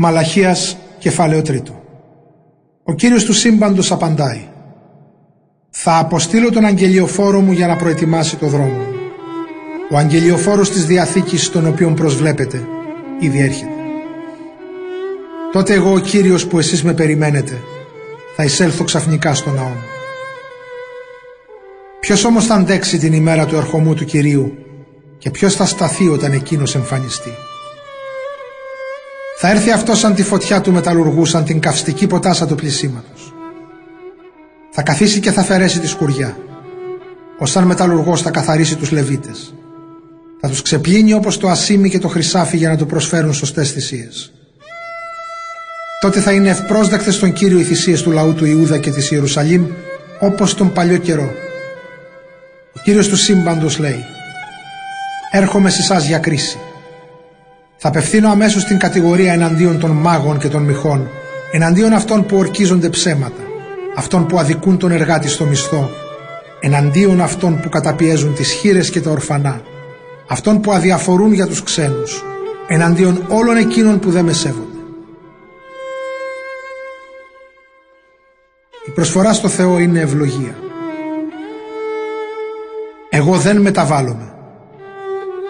Μαλαχίας κεφάλαιο τρίτο. Ο Κύριος του σύμπαντος απαντάει «Θα αποστείλω τον αγγελιοφόρο μου για να προετοιμάσει το δρόμο μου. Ο αγγελιοφόρος της Διαθήκης τον οποίον προσβλέπετε ήδη έρχεται. Τότε εγώ ο Κύριος που εσείς με περιμένετε θα εισέλθω ξαφνικά στο ναό μου. Ποιος όμως θα αντέξει την ημέρα του ερχομού του Κυρίου και ποιος θα σταθεί όταν εκείνος εμφανιστεί. Θα έρθει αυτός σαν τη φωτιά του μεταλλουργού, σαν την καυστική ποτάσα του πλησίματος. Θα καθίσει και θα αφαιρέσει τη σκουριά. Ο σαν μεταλλουργός θα καθαρίσει τους λεβίτες. Θα τους ξεπλύνει όπως το ασίμι και το χρυσάφι για να του προσφέρουν σωστές θυσίες. Τότε θα είναι ευπρόσδεκτες στον Κύριο οι θυσίες του λαού του Ιούδα και της Ιερουσαλήμ όπως τον παλιό καιρό. Ο Κύριος του σύμπαντος λέει «Έρχομαι σε εσάς για κρίση. Θα απευθύνω αμέσως την κατηγορία εναντίον των μάγων και των μυχών, εναντίον αυτών που ορκίζονται ψέματα, αυτών που αδικούν τον εργάτη στο μισθό, εναντίον αυτών που καταπιέζουν τις χείρες και τα ορφανά, αυτών που αδιαφορούν για τους ξένους, εναντίον όλων εκείνων που δεν με σέβονται. Η προσφορά στο Θεό είναι ευλογία. Εγώ δεν μεταβάλλομαι,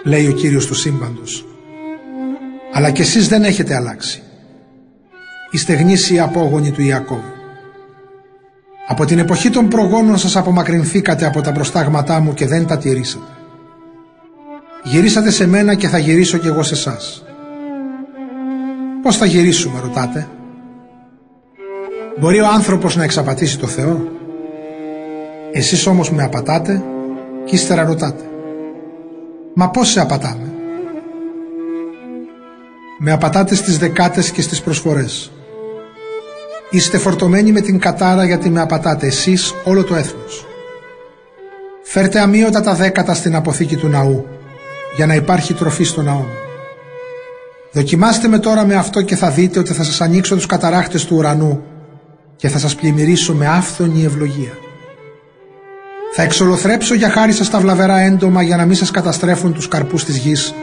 λέει ο Κύριος του σύμπαντος. Αλλά κι εσείς δεν έχετε αλλάξει. Είστε γνήσιοι απόγονοι του Ιακώβ. Από την εποχή των προγόνων σας απομακρυνθήκατε από τα προστάγματά μου και δεν τα τηρήσατε. Γυρίσατε σε μένα και θα γυρίσω κι εγώ σε εσά. Πώς θα γυρίσουμε ρωτάτε; Μπορεί ο άνθρωπος να εξαπατήσει το Θεό; Εσείς όμως με απατάτε και ύστερα ρωτάτε. Μα πώς σε απατάμε; Με απατάτες στις δεκάτες και στις προσφορές. Είστε φορτωμένοι με την κατάρα γιατί με απατάτε εσείς όλο το έθνος. Φέρτε αμύωτα τα δέκατα στην αποθήκη του ναού για να υπάρχει τροφή στο ναό Δοκιμάστε με τώρα με αυτό και θα δείτε ότι θα σας ανοίξω τους καταράχτες του ουρανού και θα σας πλημμυρίσω με άφθονη ευλογία. Θα εξολοθρέψω για χάρη σας τα βλαβερά έντομα για να μην σας καταστρέφουν τους καρπούς της γης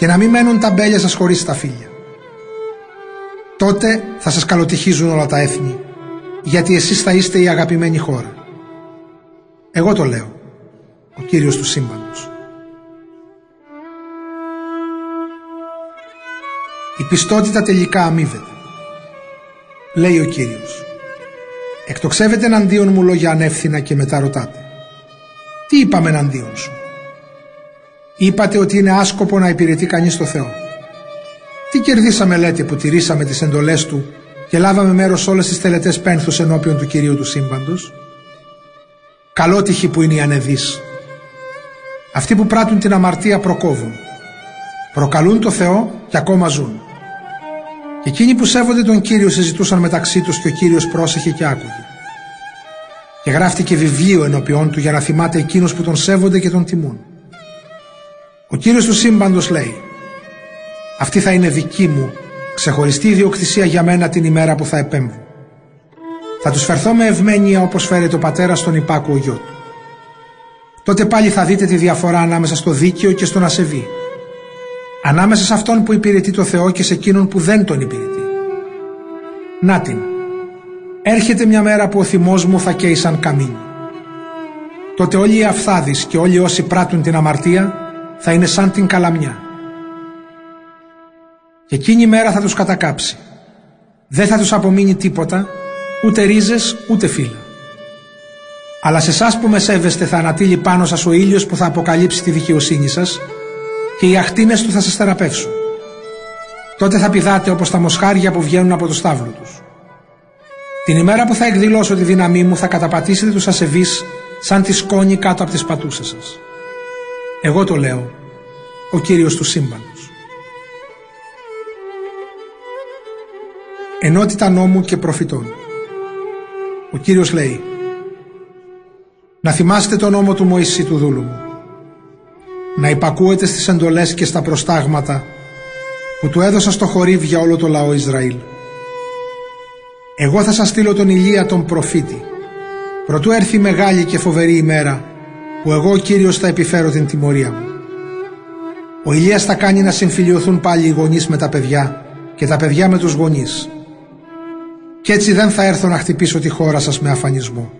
και να μην μένουν τα μπέλια σας χωρίς τα φίλια. Τότε θα σας καλοτυχίζουν όλα τα έθνη, γιατί εσείς θα είστε η αγαπημένη χώρα. Εγώ το λέω, ο Κύριος του Σύμπαντος. Η πιστότητα τελικά αμείβεται. Λέει ο Κύριος. Εκτοξεύετε εναντίον μου λόγια ανεύθυνα και μετά ρωτάτε. Τι είπαμε εναντίον σου; Είπατε ότι είναι άσκοπο να υπηρετεί κανείς το Θεό. Τι κερδίσαμε λέτε που τηρήσαμε τις εντολές Του και λάβαμε μέρος σε όλες τις τελετές πένθους ενώπιον του Κυρίου του Σύμπαντος; Καλότυχοι που είναι οι ανεδείς. Αυτοί που πράττουν την αμαρτία προκόβουν. Προκαλούν το Θεό και ακόμα ζουν. Και εκείνοι που σέβονται τον Κύριο συζητούσαν μεταξύ τους και ο Κύριος πρόσεχε και άκουγε. Και γράφτηκε βιβλίο ενώπιόν του για να θυμάται εκείνους που τον σέβονται και τον τιμούν. Ο Κύριος του σύμπαντος λέει «Αυτή θα είναι δική μου, ξεχωριστή ιδιοκτησία για μένα την ημέρα που θα επέμβω. Θα τους φερθώ με ευμένεια όπως φέρεται ο πατέρα στον υπάκουο γιο του. Τότε πάλι θα δείτε τη διαφορά ανάμεσα στο δίκαιο και στον ασεβή. Ανάμεσα σε αυτόν που υπηρετεί το Θεό και σε εκείνον που δεν τον υπηρετεί. Να την. Έρχεται μια μέρα που ο θυμός μου θα καίει σαν καμίνι. Τότε όλοι οι αφθάδεις και όλοι όσοι πράττουν την αμαρτία θα είναι σαν την καλαμιά. Και εκείνη η μέρα θα τους κατακάψει. Δεν θα τους απομείνει τίποτα, ούτε ρίζες, ούτε φύλλα. Αλλά σε εσάς που με σέβεστε θα ανατείλει πάνω σας ο ήλιος που θα αποκαλύψει τη δικαιοσύνη σας και οι αχτίνες του θα σας θεραπεύσουν. Τότε θα πηδάτε όπως τα μοσχάρια που βγαίνουν από το στάβλο τους. Την ημέρα που θα εκδηλώσω τη δύναμή μου θα καταπατήσετε τους ασεβείς σαν τη σκόνη κάτω από τις πατούσες σας. Εγώ το λέω, ο Κύριος του σύμπαντος. Ενότητα νόμου και προφητών. Ο Κύριος λέει «Να θυμάστε τον νόμο του Μωυσή του δούλου μου, να υπακούετε στις εντολές και στα προστάγματα που του έδωσα στο χορύβ για όλο το λαό Ισραήλ. Εγώ θα σας στείλω τον Ηλία τον προφήτη, προτού έρθει μεγάλη και φοβερή ημέρα που εγώ ο Κύριος θα επιφέρω την τιμωρία μου. Ο Ηλίας θα κάνει να συμφιλειωθούν πάλι οι γονείς με τα παιδιά και τα παιδιά με τους γονείς. Κι έτσι δεν θα έρθω να χτυπήσω τη χώρα σας με αφανισμό.